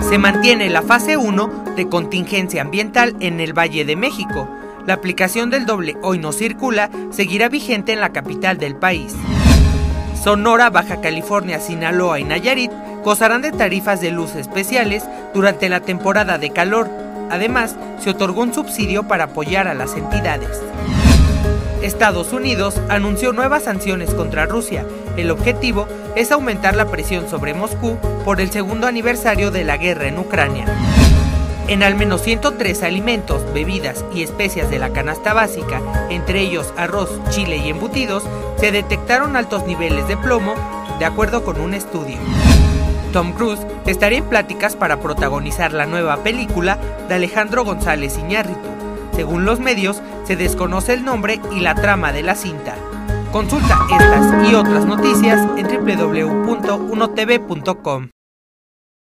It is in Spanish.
Se mantiene la fase 1 de contingencia ambiental en el Valle de México. La aplicación del doble hoy no circula seguirá vigente en la capital del país. Sonora, Baja California, Sinaloa y Nayarit gozarán de tarifas de luz especiales durante la temporada de calor. Además, se otorgó un subsidio para apoyar a las entidades. Estados Unidos anunció nuevas sanciones contra Rusia. El objetivo es aumentar la presión sobre Moscú por el segundo aniversario de la guerra en Ucrania. En al menos 103 alimentos, bebidas y especias de la canasta básica, entre ellos arroz, chile y embutidos, se detectaron altos niveles de plomo, de acuerdo con un estudio. Tom Cruise estaría en pláticas para protagonizar la nueva película de Alejandro González Iñárritu. Según los medios, se desconoce el nombre y la trama de la cinta. Consulta estas y otras noticias en www.unotv.com.